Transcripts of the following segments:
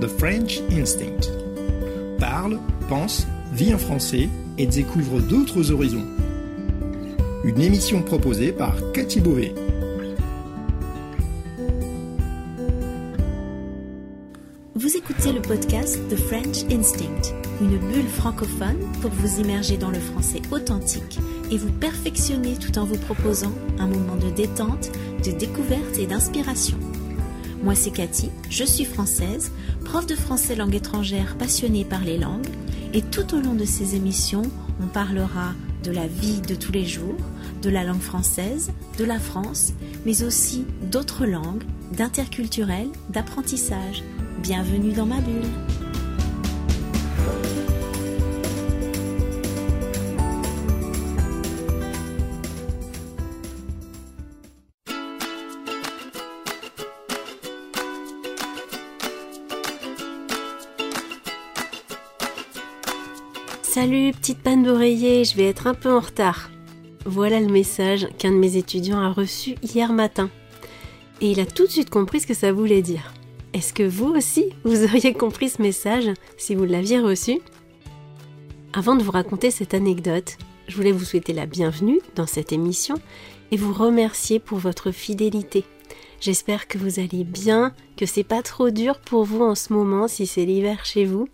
The French Instinct. Parle, pense, vit en français et découvre d'autres horizons. Une émission proposée par Cathy Beauvais. Vous écoutez le podcast The French Instinct, une bulle francophone pour vous immerger dans le français authentique et vous perfectionner tout en vous proposant un moment de détente, de découverte et d'inspiration. Moi c'est Cathy, je suis française, prof de français langue étrangère passionnée par les langues et tout au long de ces émissions, on parlera de la vie de tous les jours, de la langue française, de la France, mais aussi d'autres langues, d'interculturel, d'apprentissage. Bienvenue dans ma bulle. Salut, petite panne d'oreiller, je vais être un peu en retard. Voilà le message qu'un de mes étudiants a reçu hier matin. Et il a tout de suite compris ce que ça voulait dire. Est-ce que vous aussi, vous auriez compris ce message si vous l'aviez reçu? Avant de vous raconter cette anecdote, je voulais vous souhaiter la bienvenue dans cette émission et vous remercier pour votre fidélité. J'espère que vous allez bien, que c'est pas trop dur pour vous en ce moment si c'est l'hiver chez vous.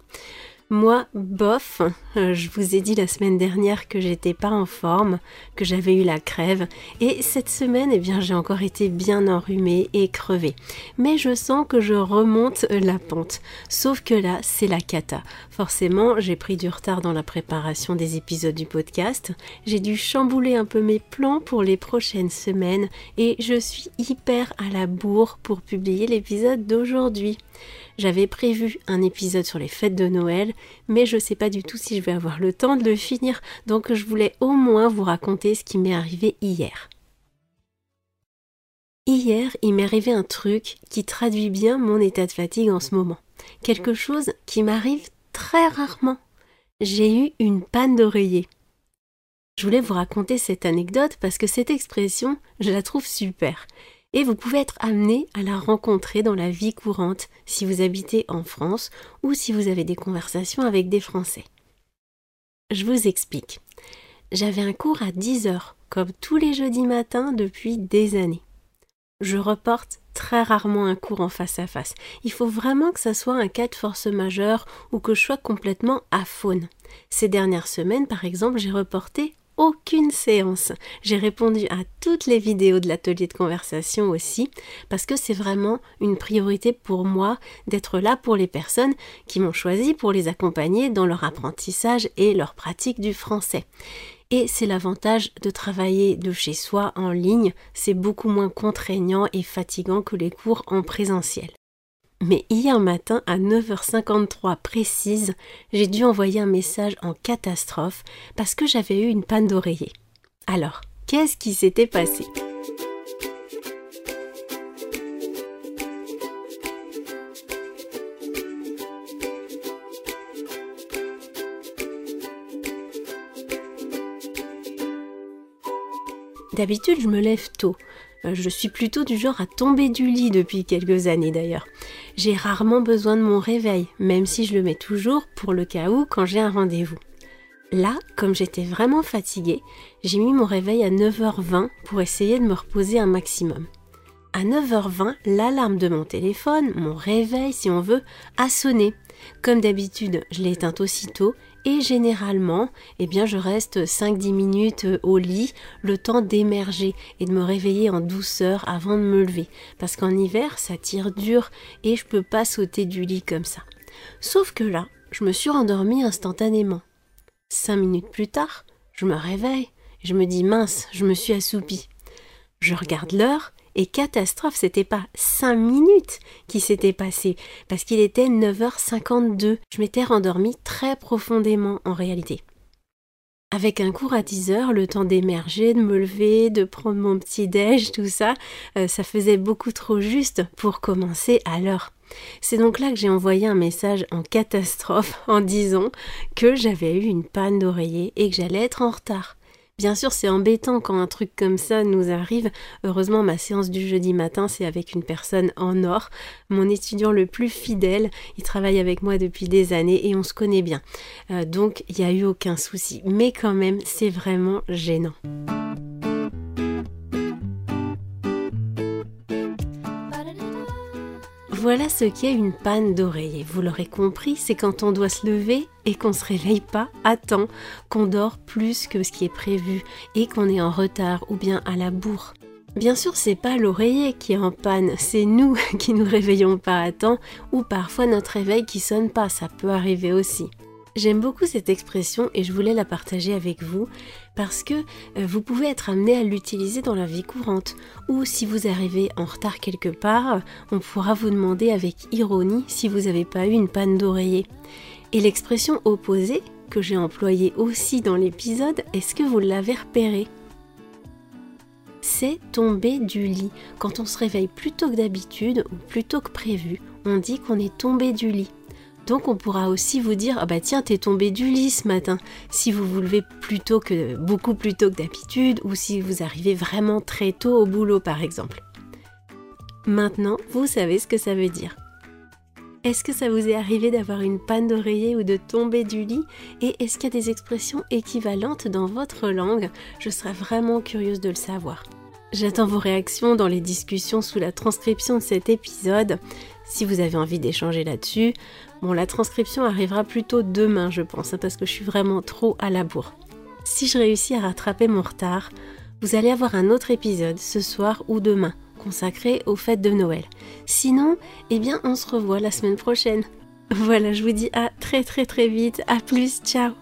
Moi, bof, euh, je vous ai dit la semaine dernière que j'étais pas en forme, que j'avais eu la crève, et cette semaine, eh bien, j'ai encore été bien enrhumée et crevée. Mais je sens que je remonte la pente. Sauf que là, c'est la cata. Forcément, j'ai pris du retard dans la préparation des épisodes du podcast. J'ai dû chambouler un peu mes plans pour les prochaines semaines, et je suis hyper à la bourre pour publier l'épisode d'aujourd'hui. J'avais prévu un épisode sur les fêtes de Noël, mais je ne sais pas du tout si je vais avoir le temps de le finir, donc je voulais au moins vous raconter ce qui m'est arrivé hier. Hier, il m'est arrivé un truc qui traduit bien mon état de fatigue en ce moment. Quelque chose qui m'arrive très rarement. J'ai eu une panne d'oreiller. Je voulais vous raconter cette anecdote parce que cette expression, je la trouve super et vous pouvez être amené à la rencontrer dans la vie courante si vous habitez en France ou si vous avez des conversations avec des Français. Je vous explique. J'avais un cours à 10 heures, comme tous les jeudis matins depuis des années. Je reporte très rarement un cours en face à face. Il faut vraiment que ça soit un cas de force majeure ou que je sois complètement à faune. Ces dernières semaines, par exemple, j'ai reporté aucune séance. J'ai répondu à toutes les vidéos de l'atelier de conversation aussi, parce que c'est vraiment une priorité pour moi d'être là pour les personnes qui m'ont choisi pour les accompagner dans leur apprentissage et leur pratique du français. Et c'est l'avantage de travailler de chez soi en ligne, c'est beaucoup moins contraignant et fatigant que les cours en présentiel. Mais hier matin, à 9h53 précise, j'ai dû envoyer un message en catastrophe parce que j'avais eu une panne d'oreiller. Alors, qu'est-ce qui s'était passé? D'habitude, je me lève tôt. Euh, je suis plutôt du genre à tomber du lit depuis quelques années d'ailleurs. J'ai rarement besoin de mon réveil, même si je le mets toujours pour le cas où quand j'ai un rendez-vous. Là, comme j'étais vraiment fatiguée, j'ai mis mon réveil à 9h20 pour essayer de me reposer un maximum. À 9h20, l'alarme de mon téléphone, mon réveil si on veut, a sonné. Comme d'habitude, je l'ai éteinte aussitôt et généralement, eh bien, je reste 5-10 minutes euh, au lit, le temps d'émerger et de me réveiller en douceur avant de me lever. Parce qu'en hiver, ça tire dur et je peux pas sauter du lit comme ça. Sauf que là, je me suis rendormie instantanément. Cinq minutes plus tard, je me réveille, je me dis mince, je me suis assoupie. Je regarde l'heure, et catastrophe, c'était pas cinq minutes qui s'étaient passées, parce qu'il était 9h52. Je m'étais rendormie très profondément en réalité. Avec un cours à 10 heures, le temps d'émerger, de me lever, de prendre mon petit déj, tout ça, euh, ça faisait beaucoup trop juste pour commencer à l'heure. C'est donc là que j'ai envoyé un message en catastrophe en disant que j'avais eu une panne d'oreiller et que j'allais être en retard. Bien sûr, c'est embêtant quand un truc comme ça nous arrive. Heureusement, ma séance du jeudi matin, c'est avec une personne en or, mon étudiant le plus fidèle. Il travaille avec moi depuis des années et on se connaît bien. Euh, donc, il n'y a eu aucun souci. Mais quand même, c'est vraiment gênant. Voilà ce qu'est une panne d'oreiller. Vous l'aurez compris, c'est quand on doit se lever et qu'on se réveille pas à temps, qu'on dort plus que ce qui est prévu et qu'on est en retard ou bien à la bourre. Bien sûr, c'est pas l'oreiller qui est en panne, c'est nous qui nous réveillons pas à temps ou parfois notre réveil qui sonne pas, ça peut arriver aussi. J'aime beaucoup cette expression et je voulais la partager avec vous parce que euh, vous pouvez être amené à l'utiliser dans la vie courante ou si vous arrivez en retard quelque part, on pourra vous demander avec ironie si vous n'avez pas eu une panne d'oreiller. Et l'expression opposée que j'ai employée aussi dans l'épisode, est-ce que vous l'avez repérée? C'est tomber du lit. Quand on se réveille plus tôt que d'habitude ou plus tôt que prévu, on dit qu'on est tombé du lit. Donc on pourra aussi vous dire ah bah tiens t'es tombé du lit ce matin si vous vous levez plus tôt que beaucoup plus tôt que d'habitude ou si vous arrivez vraiment très tôt au boulot par exemple. Maintenant vous savez ce que ça veut dire. Est-ce que ça vous est arrivé d'avoir une panne d'oreiller ou de tomber du lit? Et est-ce qu'il y a des expressions équivalentes dans votre langue? Je serais vraiment curieuse de le savoir. J'attends vos réactions dans les discussions sous la transcription de cet épisode. Si vous avez envie d'échanger là-dessus, bon, la transcription arrivera plutôt demain, je pense, hein, parce que je suis vraiment trop à la bourre. Si je réussis à rattraper mon retard, vous allez avoir un autre épisode ce soir ou demain, consacré aux fêtes de Noël. Sinon, eh bien, on se revoit la semaine prochaine. Voilà, je vous dis à très très très vite. À plus, ciao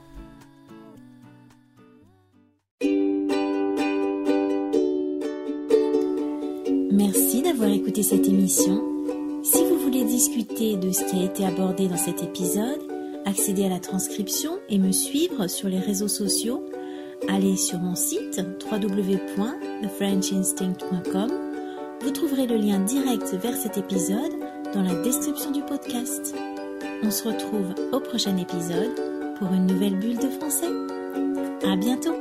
Merci d'avoir écouté cette émission. Si vous voulez discuter de ce qui a été abordé dans cet épisode, accéder à la transcription et me suivre sur les réseaux sociaux, allez sur mon site www.thefrenchinstinct.com. Vous trouverez le lien direct vers cet épisode dans la description du podcast. On se retrouve au prochain épisode pour une nouvelle bulle de français. À bientôt!